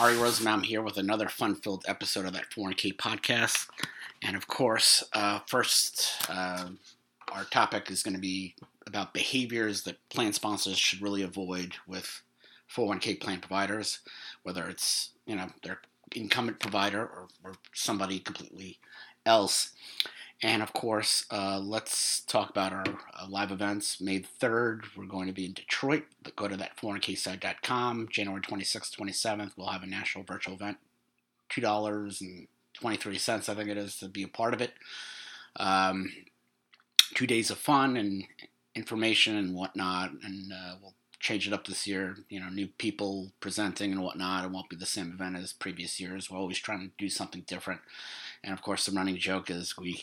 Ary Rosenbaum here with another fun filled episode of that 4K podcast. And of course, uh, first, uh, our topic is going to be about behaviors that plan sponsors should really avoid with 401k plan providers, whether it's, you know, their incumbent provider or, or somebody completely else. And of course, uh, let's talk about our uh, live events. May 3rd, we're going to be in Detroit. Go to that 401ksite.com. January 26th, 27th, we'll have a national virtual event. $2.23, I think it is, to be a part of it. Um, two days of fun and information and whatnot. And uh, we'll change it up this year. You know, new people presenting and whatnot. It won't be the same event as previous years. We're always trying to do something different. And of course, the running joke is we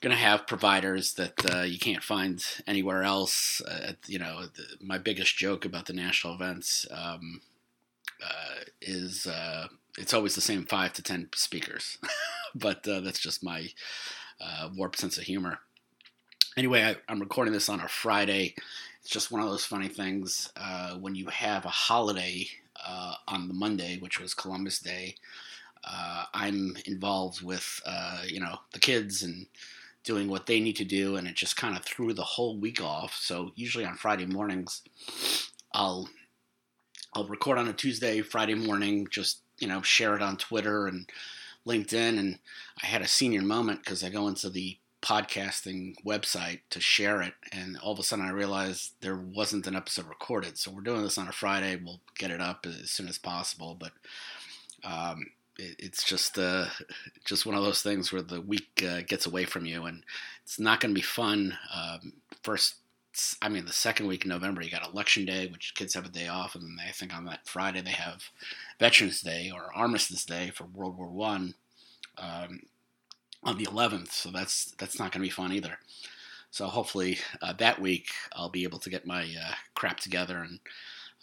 going to have providers that uh, you can't find anywhere else. Uh, you know, the, my biggest joke about the national events um, uh, is uh, it's always the same five to ten speakers, but uh, that's just my uh, warped sense of humor. Anyway, I, am recording this on a Friday. It's just one of those funny things when you have a holiday on the Monday, which was Columbus Day. I'm involved with you know the kids and doing what they need to do, and it just kind of threw the whole week off. So usually on Friday mornings, I'll I'll record on a Tuesday, Friday morning, just you know share it on Twitter and LinkedIn, and I had a senior moment because I go into the podcasting website to share it, and all of a sudden I realized there wasn't an episode recorded. So we're doing this on a Friday. We'll get it up as soon as possible, but. Um, it's just uh, just one of those things where the week uh, gets away from you, and it's not going to be fun. Um, first, I mean, the second week in November, you got Election Day, which kids have a day off, and then they I think on that Friday they have Veterans Day or Armistice Day for World War One um, on the 11th. So that's that's not going to be fun either. So hopefully uh, that week I'll be able to get my uh, crap together and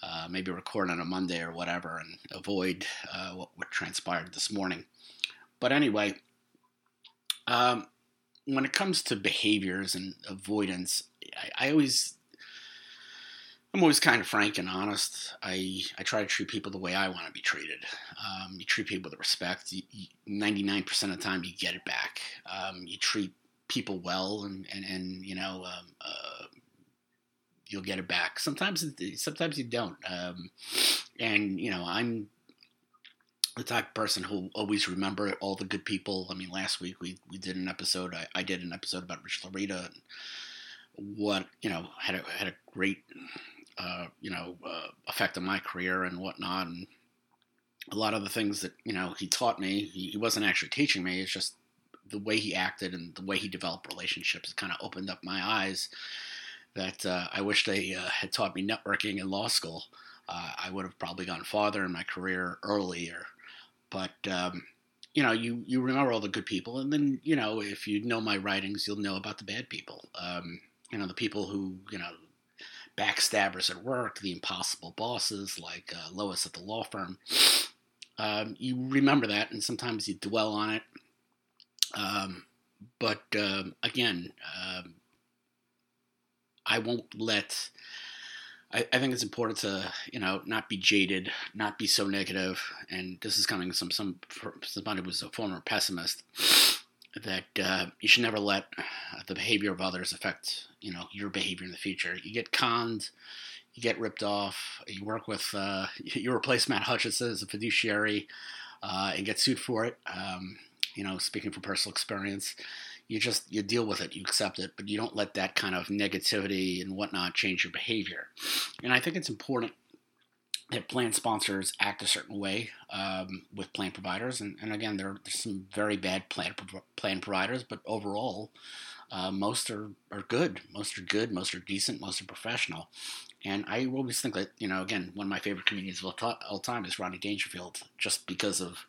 uh, maybe record on a Monday or whatever and avoid uh, what, what, transpired this morning. But anyway, um, when it comes to behaviors and avoidance, I, I, always, I'm always kind of frank and honest. I, I try to treat people the way I want to be treated. Um, you treat people with respect. You, you, 99% of the time, you get it back. Um, you treat people well, and, and, and you know, um, uh, you'll get it back. Sometimes sometimes you don't. Um, and you know, I'm the type of person who always remember all the good people. I mean, last week we, we did an episode. I, I did an episode about Rich Lorita and what you know had a had a great uh, you know uh, effect on my career and whatnot. And a lot of the things that you know he taught me, he, he wasn't actually teaching me. It's just the way he acted and the way he developed relationships kind of opened up my eyes that uh, I wish they uh, had taught me networking in law school. Uh, I would have probably gone farther in my career earlier. But um, you know, you you remember all the good people, and then you know, if you know my writings, you'll know about the bad people. Um, you know, the people who you know backstabbers at work, the impossible bosses like uh, Lois at the law firm. Um, you remember that, and sometimes you dwell on it. Um, but um, again, um, I won't let. I, I, think it's important to you know not be jaded, not be so negative, and this is coming from some somebody who was a former pessimist. That uh, you should never let the behavior of others affect you know your behavior in the future. You get conned, you get ripped off. You work with uh, you replace Matt Hutchinson as a fiduciary uh, and get sued for it. Um, you know, speaking from personal experience, you just you deal with it, you accept it, but you don't let that kind of negativity and whatnot change your behavior. And I think it's important that plan sponsors act a certain way um, with plan providers. And, and again, there, there's some very bad plan plan providers, but overall, uh, most are, are good. Most are good. Most are decent. Most are professional. And I always think that, you know, again, one of my favorite comedians of all time is Rodney Dangerfield, just because of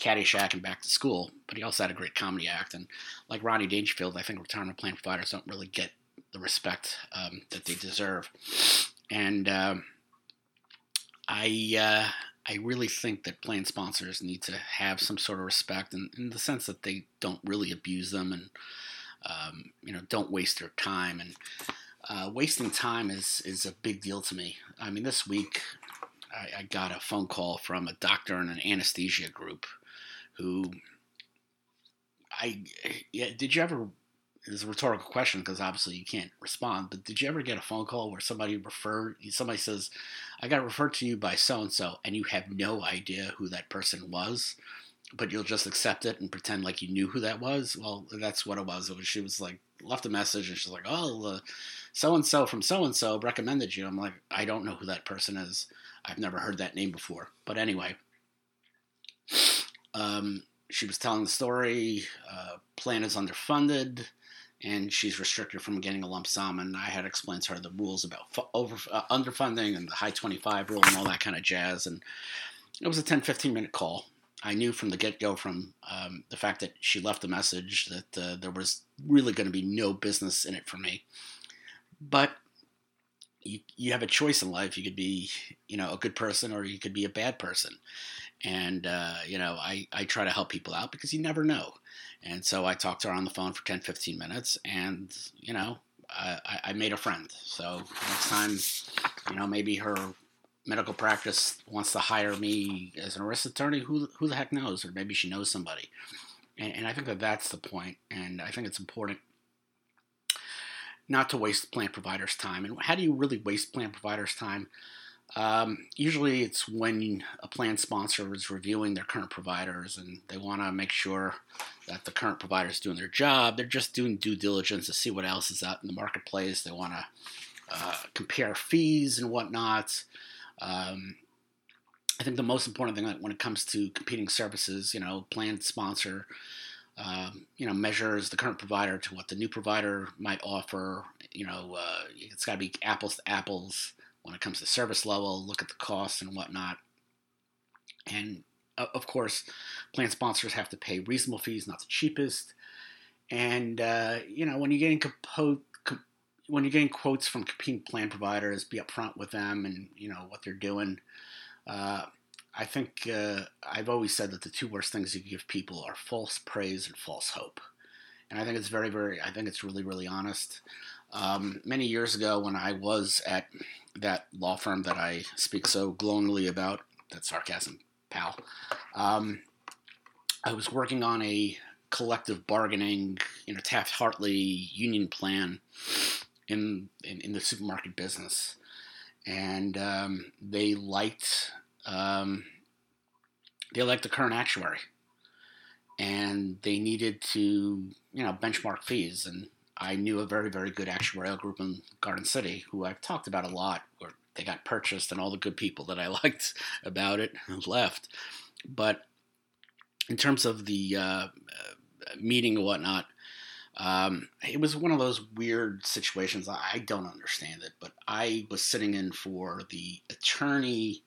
Caddyshack and Back to School, but he also had a great comedy act. And like Rodney Dangerfield, I think retirement plan providers don't really get the respect um, that they deserve. And um, I uh, I really think that plan sponsors need to have some sort of respect in, in the sense that they don't really abuse them and um, you know don't waste their time and uh, wasting time is is a big deal to me. I mean, this week I, I got a phone call from a doctor in an anesthesia group who I yeah, did you ever it's a rhetorical question because obviously you can't respond. But did you ever get a phone call where somebody referred somebody says, "I got referred to you by so and so," and you have no idea who that person was, but you'll just accept it and pretend like you knew who that was? Well, that's what it was. It was she was like left a message and she's like, "Oh, so and so from so and so recommended you." I'm like, I don't know who that person is. I've never heard that name before. But anyway, um, she was telling the story. Uh, plan is underfunded and she's restricted from getting a lump sum. And I had explained to her the rules about over uh, underfunding and the high 25 rule and all that kind of jazz. And it was a 10, 15 minute call. I knew from the get go, from um, the fact that she left a message, that uh, there was really going to be no business in it for me. But you, you have a choice in life. You could be, you know, a good person or you could be a bad person. And, uh, you know, I, I try to help people out because you never know. And so I talked to her on the phone for 10, 15 minutes, and, you know, I, I made a friend. So next time, you know, maybe her medical practice wants to hire me as an ERISA attorney, who, who the heck knows? Or maybe she knows somebody. And, and I think that that's the point, and I think it's important not to waste plan providers' time. And how do you really waste plan providers' time? Um, usually, it's when a plan sponsor is reviewing their current providers and they want to make sure that the current provider is doing their job. They're just doing due diligence to see what else is out in the marketplace. They want to uh, compare fees and whatnot. Um, I think the most important thing when it comes to competing services, you know, plan sponsor, um, you know, measures the current provider to what the new provider might offer. You know, uh, it's got to be apples to apples when it comes to service level, look at the costs and whatnot. And uh, of course, plan sponsors have to pay reasonable fees, not the cheapest. And uh, you know, when you're getting compo- com- when you're getting quotes from competing plan providers, be upfront with them and you know what they're doing. I think uh, I've always said that the two worst things you give people are false praise and false hope. And I think it's very, very, I think it's really, really honest. Um, many years ago, when I was at that law firm that I speak so glowingly about, that sarcasm, pal, um, I was working on a collective bargaining, you know, Taft Hartley union plan in, in, in the supermarket business. And um, they liked um, they liked the current actuary, and they needed to you know benchmark fees. And I knew a very, very good actuarial group in Garden City who I've talked about a lot, where they got purchased and all the good people that I liked about it left. But in terms of the uh, meeting and whatnot, um, it was one of those weird situations. I don't understand it, but I was sitting in for the attorney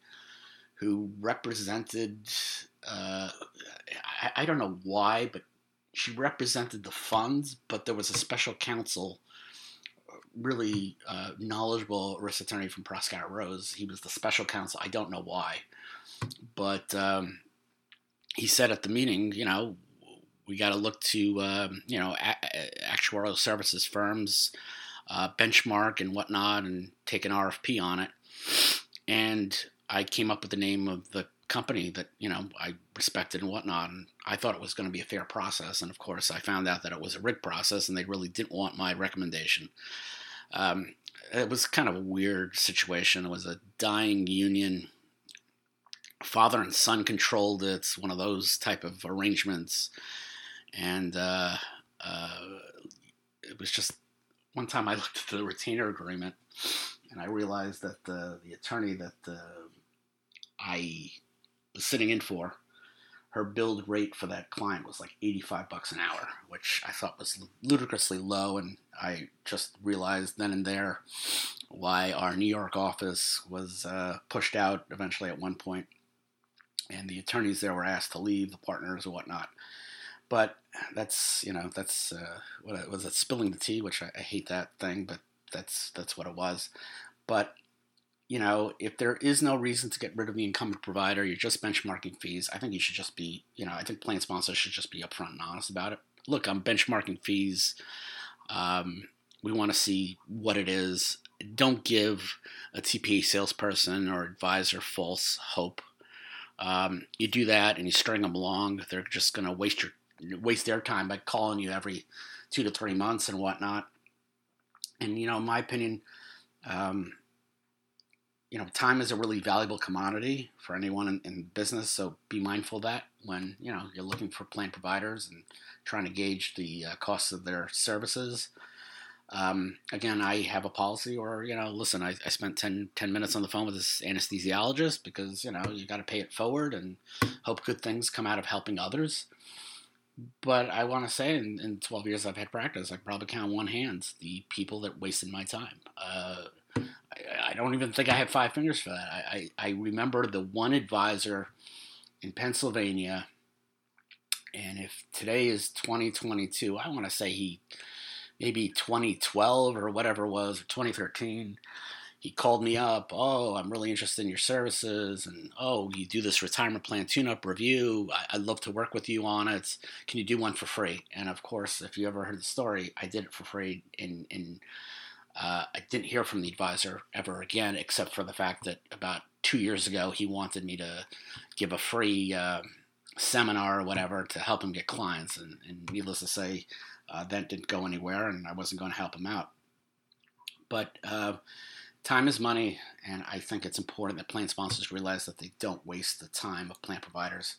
who represented, uh, I, I, don't know why, but she represented the funds, but there was a special counsel, really uh, knowledgeable ERISA attorney from Proskauer Rose. He was the special counsel. I don't know why, but um, he said at the meeting, you know, we got to look to um, you know a- actuarial services firms, uh, benchmark and whatnot, and take an RFP on it. And I came up with the name of the company that you know I respected and whatnot, and I thought it was going to be a fair process. And of course, I found out that it was a rigged process, and they really didn't want my recommendation. Um, it was kind of a weird situation. It was a dying union. Father and son controlled it. It's one of those type of arrangements, and uh, uh, it was just one time I looked at the retainer agreement, and I realized that the the attorney that uh, I was sitting in for, her build rate for that client was like 85 bucks an hour, which I thought was ludicrously low. And I just realized then and there why our New York office was uh, pushed out eventually at one point, and the attorneys there were asked to leave, the partners and whatnot. But that's you know that's uh, what it was it spilling the tea, which I, I hate that thing, but that's that's what it was. But you know, if there is no reason to get rid of the incumbent provider, you're just benchmarking fees. I think you should just be, you know, I think plan sponsors should just be upfront and honest about it. Look, I'm benchmarking fees. Um, we want to see what it is. don't give a TPA salesperson or advisor false hope. Um, you do that and you string them along, they're just going to waste your waste their time by calling you every two to three months and whatnot. And you know, in my opinion, um, you know, time is a really valuable commodity for anyone in, in, business. So be mindful of that when you know you're looking for plan providers and trying to gauge the uh, costs of their services. Um, again, I have a policy, or you know, listen, I, I spent 10, 10, minutes on the phone with this anesthesiologist because you know you got to pay it forward and hope good things come out of helping others. But I want to say, in, in, 12 years I've had practice, I probably count one hand the people that wasted my time. Uh, I, don't even think I have five fingers for that. I, I, I remember the one advisor in Pennsylvania, and if today is 2022, I want to say he maybe 2012 or whatever it was, or 2013. He called me up. Oh, I'm really interested in your services, and oh, you do this retirement plan tune-up review. I, would love to work with you on it. Can you do one for free? And of course, if you ever heard the story, I did it for free. In in uh, I didn't hear from the advisor ever again, except for the fact that about two years ago he wanted me to give a free uh, seminar or whatever to help him get clients. And, and needless to say, uh, that didn't go anywhere, and I wasn't going to help him out. But uh, time is money, and I think it's important that plan sponsors realize that they don't waste the time of plan providers.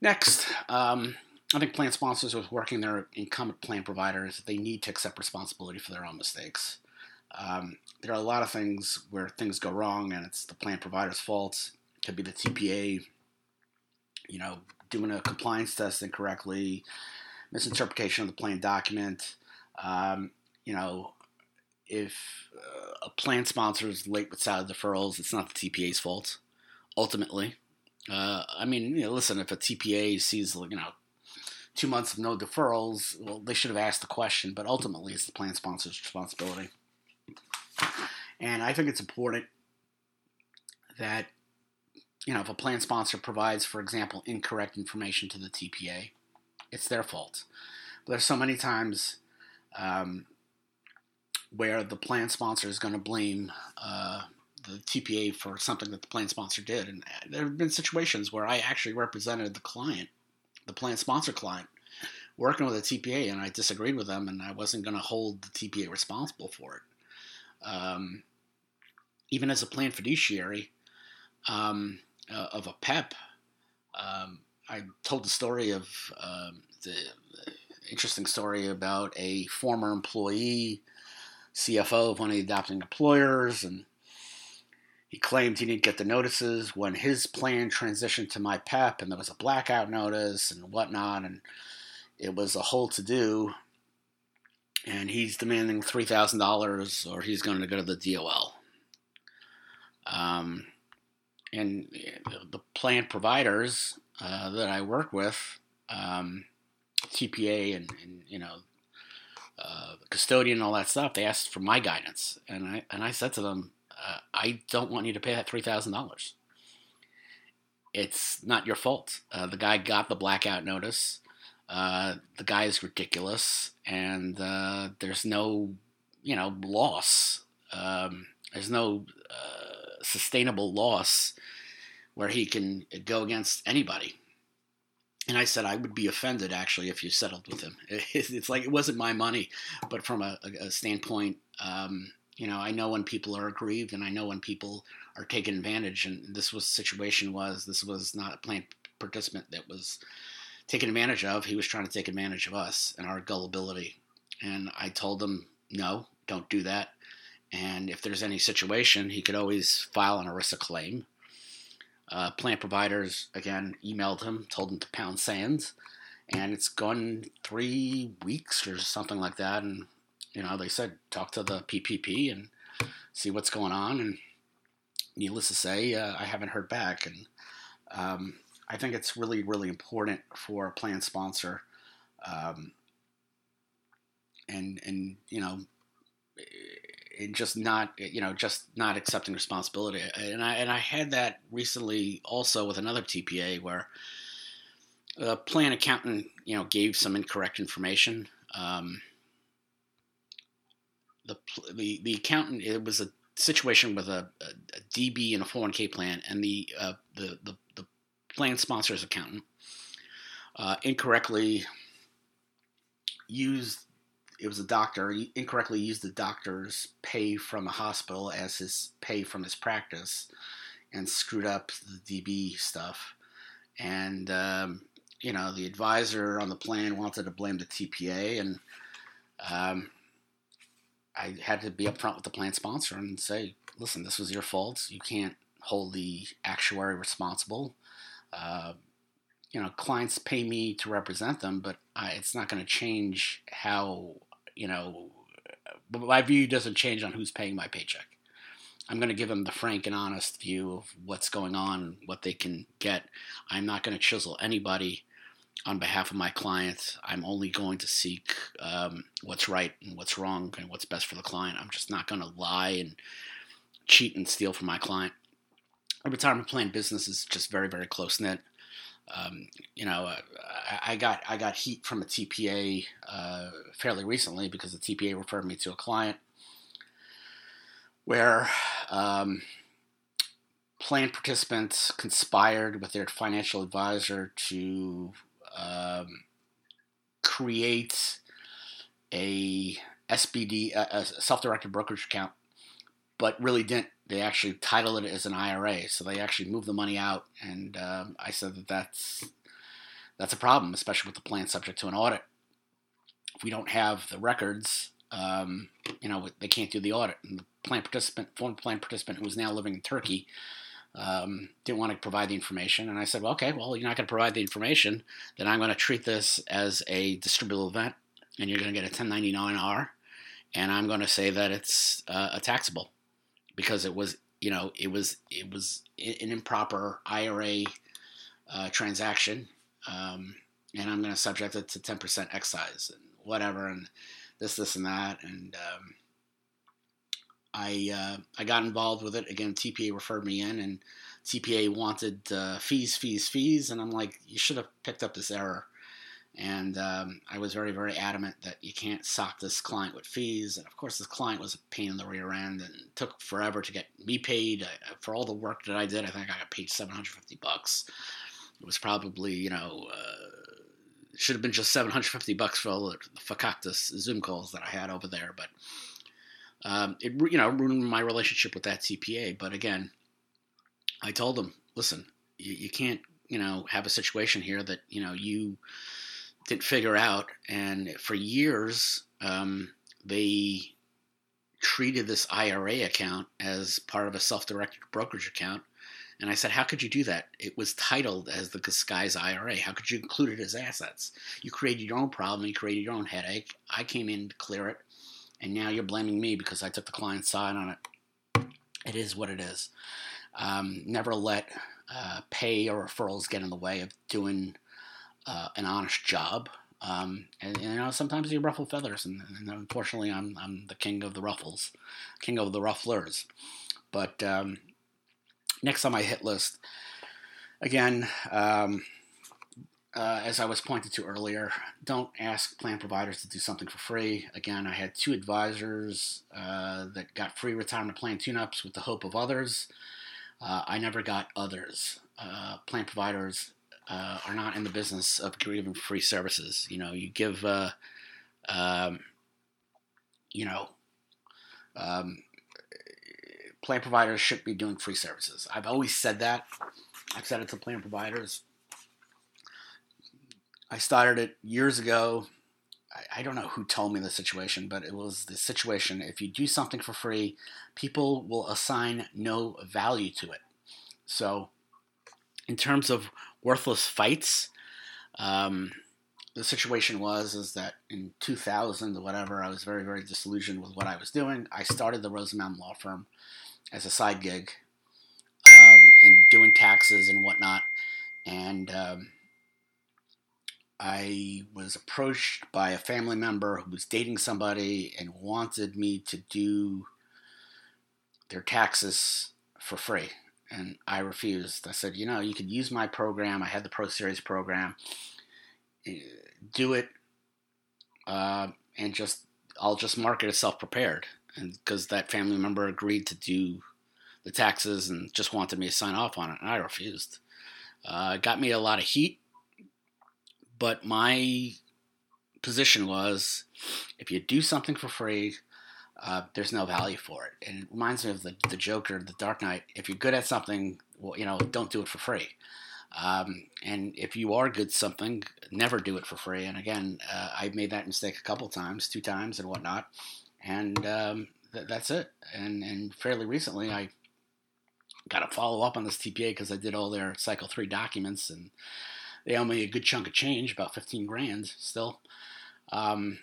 Next, um, I think plan sponsors with working their incumbent plan providers, they need to accept responsibility for their own mistakes. Um, there are a lot of things where things go wrong, and it's the plan provider's fault. It could be the TPA, you know, doing a compliance test incorrectly, misinterpretation of the plan document. Um, you know, if uh, a plan sponsor is late with salary deferrals, it's not the TPA's fault. Ultimately, uh, I mean, you know, listen, if a TPA sees you know two months of no deferrals, well, they should have asked the question. But ultimately, it's the plan sponsor's responsibility. And I think it's important that you know if a plan sponsor provides, for example, incorrect information to the TPA, it's their fault. There's so many times um, where the plan sponsor is going to blame uh, the TPA for something that the plan sponsor did, and there have been situations where I actually represented the client, the plan sponsor client, working with a TPA, and I disagreed with them, and I wasn't going to hold the TPA responsible for it. Um, even as a plan fiduciary um, uh, of a PEP, um, I told the story of um, the, the, interesting story about a former employee, CFO of one of the adopting employers, and he claimed he didn't get the notices when his plan transitioned to my PEP, and there was a blackout notice and whatnot, and it was a whole to do. And he's demanding three thousand dollars, or he's going to go to the DOL. Um, and the plan providers uh, that I work with, um, TPA and, and, you know, uh, custodian and all that stuff, they asked for my guidance, and I and I said to them, uh, I don't want you to pay that three thousand dollars. It's not your fault. Uh, the guy got the blackout notice. Uh, the guy is ridiculous, and uh, there's no, you know, loss. Um, there's no sustainable loss where he can go against anybody. And I said I would be offended actually if you settled with him. It's like it wasn't my money, but from a, a standpoint, um, you know, I know when people are aggrieved, and I know when people are taken advantage. And this was situation was this was not a plan participant that was taken advantage of. He was trying to take advantage of us and our gullibility. And I told him, no, don't do that. And if there's any situation, he could always file an ERISA claim uh, plan providers again emailed him, told him to pound sands, and it's gone three weeks or something like that. And you know, they said talk to the PPP and see what's going on. And needless to say, uh, I haven't heard back. And um, I think it's really, really important for a plan sponsor, um, and and you know, and just not you know just not accepting responsibility and i and i had that recently also with another tpa where a plan accountant you know gave some incorrect information um, the the the accountant. It was a situation with a, a, a DB and a 401k plan, and the uh, the, the the plan sponsor's accountant uh, incorrectly used. It was a doctor. He incorrectly used the doctor's pay from a hospital as his pay from his practice, and screwed up the DB stuff. And um, you know, the advisor on the plan wanted to blame the TPA, and um, I had to be upfront with the plan sponsor and say, listen, this was your fault. You can't hold the actuary responsible. Uh, you know, clients pay me to represent them, but I, it's not going to change how, you know, my view doesn't change on who's paying my paycheck. I'm going to give them the frank and honest view of what's going on, what they can get. I'm not going to chisel anybody on behalf of my client. I'm only going to seek um, what's right and what's wrong and what's best for the client. I'm just not going to lie and cheat and steal from my client. A retirement plan business is just very, very close knit. Um, you know, uh, I, I, got I got heat from a TPA uh, fairly recently because the TPA referred me to a client where um, plan participants conspired with their financial advisor to um, create a SBD, a, a self-directed brokerage account, but really didn't. They actually titled it as an IRA, so they actually moved the money out. And um, I said that that's that's a problem, especially with the plan subject to an audit. If we don't have the records, um, you know, they can't do the audit. And the plan participant, former plan participant who is now living in Turkey, um, didn't want to provide the information. And I said, well, okay, well, you're not going to provide the information. Then I'm going to treat this as a distributable event, and you're going to get a 1099R. And I'm going to say that it's uh, a taxable because it was, you know, it was it was an improper IRA uh, transaction, um, and I'm going to subject it to 10% excise and whatever, and this, this, and that, and um, I uh, I got involved with it again. TPA referred me in, and TPA wanted uh, fees, fees, fees, and I'm like, you should have picked up this error. And um, I was very, very adamant that you can't sock this client with fees. And of course, this client was a pain in the rear end, and took forever to get me paid I, for all the work that I did. I think I got paid 750 bucks. It was probably, you know, uh, should have been just 750 bucks for all the Fakaktas Zoom calls that I had over there, but um, it you know ruined my relationship with that CPA. But again, I told them, listen, you, you can't you know have a situation here that you know you didn't figure out, and for years um, they treated this IRA account as part of a self-directed brokerage account. And I said, How could you do that? It was titled as the Guys IRA. How could you include it as assets? You created your own problem, you created your own headache. I came in to clear it and now you're blaming me because I took the client's side on it. It is what it is. Um, never let uh, pay or referrals get in the way of doing uh, an honest job. Um, and, and, you know, sometimes you ruffle feathers, and, and, unfortunately, I'm I'm the king of the ruffles, king of the rufflers. But um, next on my hit list, again, um, uh, as I was pointed to earlier, don't ask plan providers to do something for free. Again, I had two advisors uh, that got free retirement plan tune-ups with the hope of others. Uh, I never got others. Uh, plan providers uh, are not in the business of giving free services. You know, you give, uh, um, you know, um, plan providers should be doing free services. I've always said that. I've said it to plan providers I started it years ago. I, I don't know who told me the situation, but it was the situation. If you do something for free, people will assign no value to it. So, in terms of worthless fights, um, the situation was is that in 2000 or whatever, I was very very disillusioned with what I was doing. I started the Rosenbaum Law Firm as a side gig, um, and doing taxes and whatnot, and um, I was approached by a family member who was dating somebody and wanted me to do their taxes for free. And I refused. I said, you know, you could use my program. I had the Pro Series program. Eh, do it uh, and just I'll just mark it self prepared, and because that family member agreed to do the taxes and just wanted me to sign off on it, and I refused. Uh, it got me a lot of heat, but my position was if you do something for free, uh, there's no value for it. And it reminds me of the, the Joker, the Dark Knight. If you're good at something, well, you know, don't do it for free. Um, and if you are good something, never do it for free. And again, uh, I made that mistake a couple times, two times and whatnot. And um, th- that's it. And, and fairly recently, I got to follow up on this TPA because I did all their Cycle 3 documents and they owe me a good chunk of change, about 15 grand still. Um,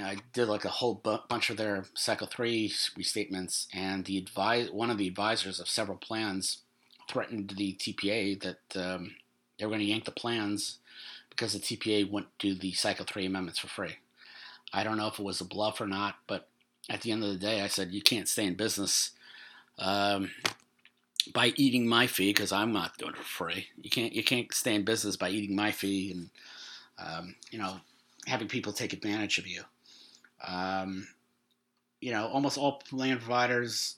I did like a whole bu- bunch of their Cycle 3 restatements, and the advise one of the advisors of several plans threatened the TPA that um, they were going to yank the plans because the TPA wouldn't do the Cycle 3 amendments for free. I don't know if it was a bluff or not, but at the end of the day, I said, you can't stay in business um, by eating my fee because I'm not doing it for free. You can't you can't stay in business by eating my fee and um, you know having people take advantage of you. Um, you know, almost all plan providers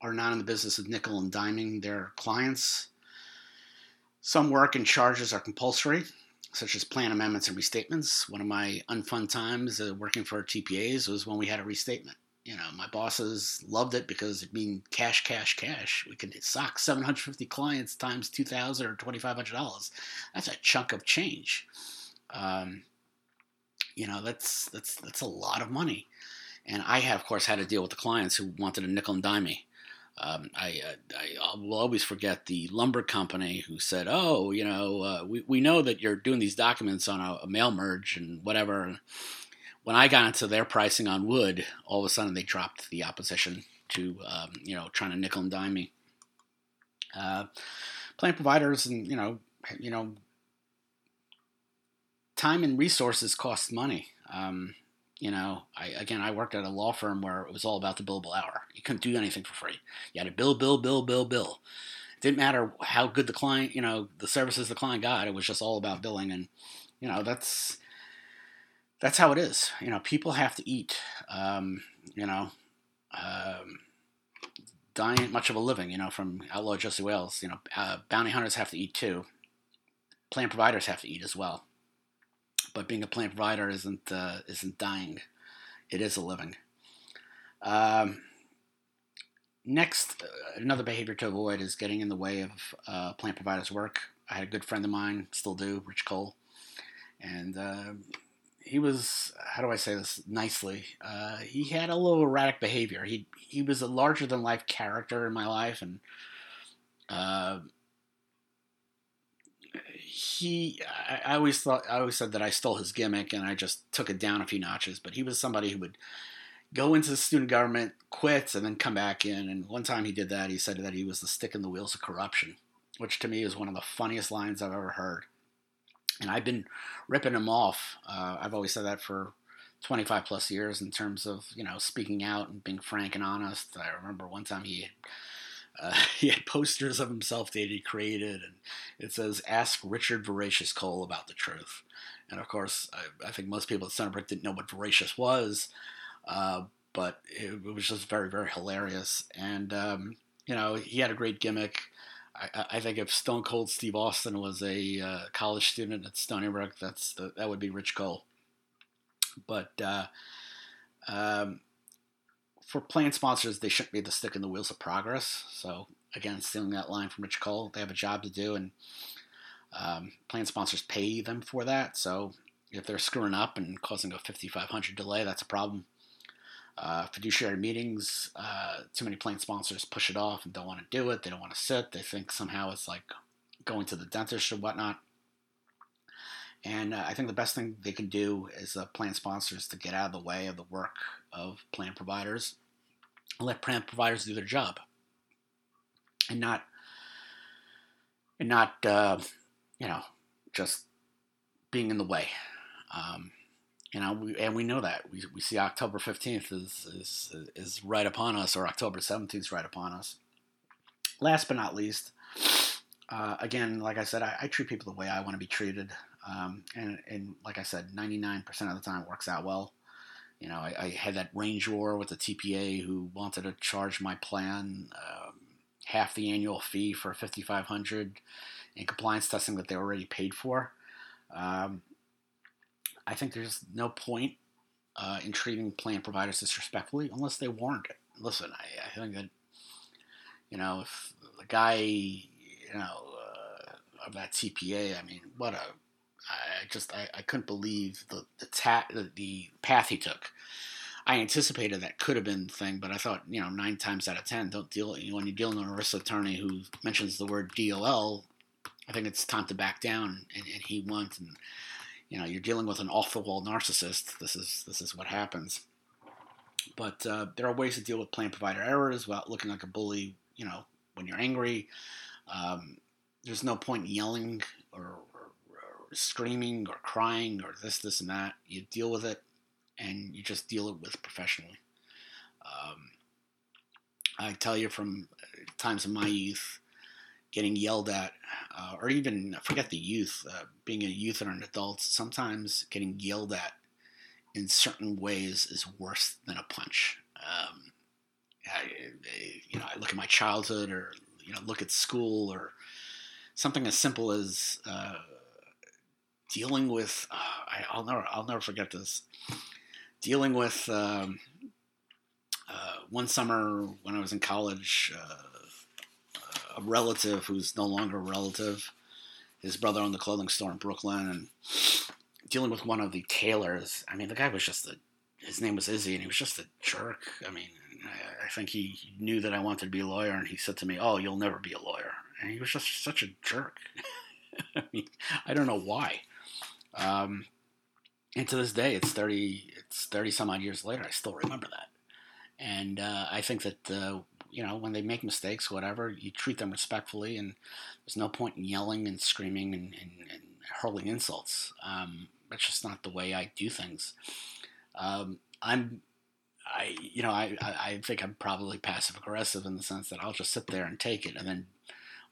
are not in the business of nickel and diming their clients. Some work and charges are compulsory, such as plan amendments and restatements. One of my unfun times uh, working for TPAs was when we had a restatement. You know, my bosses loved it because it mean cash, cash, cash. We could sock 750 clients times 2,000 or 2,500 dollars. That's a chunk of change. Um, you know, that's that's that's a lot of money. And I have, of course, had to deal with the clients who wanted to nickel and dime me. Um, I, uh, I will always forget the lumber company who said, "Oh, you know, uh, we we know that you're doing these documents on a, a mail merge and whatever." When I got into their pricing on wood, all of a sudden they dropped the opposition to um, you know trying to nickel and dime me. Uh, plan providers and you know you know time and resources cost money. Um, you know, I again, I worked at a law firm where it was all about the billable hour. You couldn't do anything for free. You had to bill, bill, bill, bill, bill. It didn't matter how good the client, you know, the services the client got. It was just all about billing, and you know, that's that's how it is. You know, people have to eat. Um, you know, um, dying much of a living. You know, from Outlaw Josey Wales. You know, uh, bounty hunters have to eat too. Plan providers have to eat as well but being a plan provider isn't uh, isn't dying; it is a living. Um, next, uh, another behavior to avoid is getting in the way of uh, plan providers' work. I had a good friend of mine, still do, Rich Cole, and uh, he was how do I say this nicely? Uh, he had a little erratic behavior. He he was a larger than life character in my life, and uh, he I, I, always thought I always said that I stole his gimmick and I just took it down a few notches. But he was somebody who would go into the student government, quit, and then come back in. And one time he did that. He said that he was the stick in the wheels of corruption, which to me is one of the funniest lines I've ever heard. And I've been ripping him off. Uh, I've always said that for 25 plus years in terms of you know speaking out and being frank and honest. I remember one time he uh, he had posters of himself that he created, and it says, Ask Richard Voracious Cole about the truth. And of course, I, I think most people at Centerbrook didn't know what Voracious was, uh, but it, it, was just very, very hilarious. And, um, you know, he had a great gimmick. I, I, think if Stone Cold Steve Austin was a uh, college student at Stony Brook, that's the, that would be Rich Cole. But uh, um, for plan sponsors, they shouldn't be the stick in the wheels of progress. So again, stealing that line from Rich Cole, they have a job to do, and um, plan sponsors pay them for that. So if they're screwing up and causing a 5,500 delay, that's a problem. Uh, fiduciary meetings, uh, too many plan sponsors push it off and don't want to do it. They don't want to sit. They think somehow it's like going to the dentist or whatnot. And uh, I think the best thing they can do uh, plan sponsors to get out of the way of the work of plan providers and let plan providers do their job and not and not uh, you know just being in the way. Um, you know, we, and we know that we, we see October fifteenth is, is is right upon us, or October seventeenth is right upon us. Last but not least, uh, again, like I said, I, I, treat people the way I want to be treated. Um, and, and like I said, 99% of the time it works out well. You know, I, I, had that range war with the TPA who wanted to charge my plan um, half the annual fee for 5500 in compliance testing that they already paid for. Um, I think there's no point uh, in treating plan providers disrespectfully unless they warrant it. Listen, I, I think that you know if the guy you know uh, of that TPA, I mean, what a I just I, I couldn't believe the the, ta- the the path he took. I anticipated that could have been the thing, but I thought, you know, nine times out of ten, don't deal you know, when you're dealing with an ERISA attorney who mentions the word DOL. I think it's time to back down, and, and he went, and you know, you're dealing with an off-the-wall narcissist. This is this is what happens. But uh, there are ways to deal with plan provider errors without looking like a bully. You know, when you're angry, um, there's no point in yelling or, or, or screaming or crying or this, this, and that. You deal with it and you just deal it with professionally. Um, I tell you from times in my youth, getting yelled at, uh, or even forget the youth, uh, being a youth or an adult, sometimes getting yelled at in certain ways is worse than a punch. Um, I, I, you know, I look at my childhood, or you know, look at school, or something as simple as uh, dealing with. Uh, I, will never, I'll never forget this dealing with um, uh, one summer when I was in college, uh, a relative who's no longer a relative, his brother owned the clothing store in Brooklyn, and dealing with one of the tailors. I mean, the guy was just a. His name was Izzy, and he was just a jerk. I mean, I, think he knew that I wanted to be a lawyer, and he said to me, "Oh, you'll never be a lawyer," and he was just such a jerk. I mean, I don't know why. Um, and to this day, it's thirty, it's thirty some odd years later. I still remember that, and uh, I think that uh, you know when they make mistakes, whatever, you treat them respectfully, and there's no point in yelling and screaming and, and, and hurling insults. Um, that's just not the way I do things. Um, I'm, I, you know, I, I think I'm probably passive aggressive in the sense that I'll just sit there and take it, and then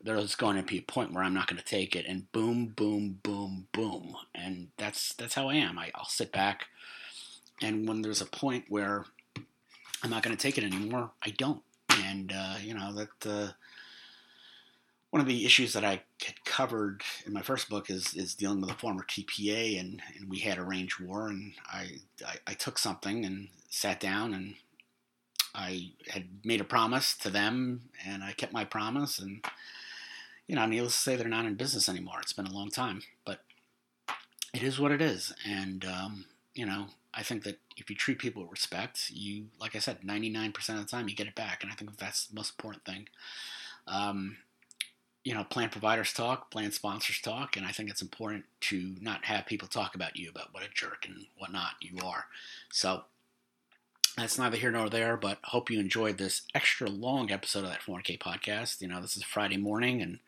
there's going to be a point where I'm not going to take it, and boom, boom, boom, boom, and that's that's how I am. I, I'll sit back, and when there's a point where I'm not going to take it anymore, I don't. And uh, you know that uh, one of the issues that I had covered in my first book is is dealing with a former TPA, and, and we had a range war, and I, I I took something and sat down and I had made a promise to them, and I kept my promise, and you know, needless to say, they're not in business anymore. It's been a long time, but it is what it is. And, um, you know, I think that if you treat people with respect, you, like I said, 99% of the time you get it back. And I think that's the most important thing. Um, you know, plan providers talk, plan sponsors talk, and I think it's important to not have people talk about you about what a jerk and whatnot you are. So that's neither here nor there, but hope you enjoyed this extra long episode of that 4K podcast. You know, this is Friday morning, and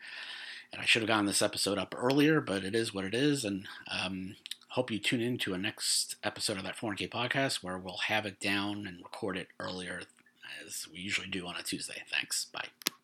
and I should have gotten this episode up earlier, but it is what it is, and um, hope you tune in to a next episode of that 4K podcast where we'll have it down and record it earlier as we usually do on a Tuesday. Thanks. Bye.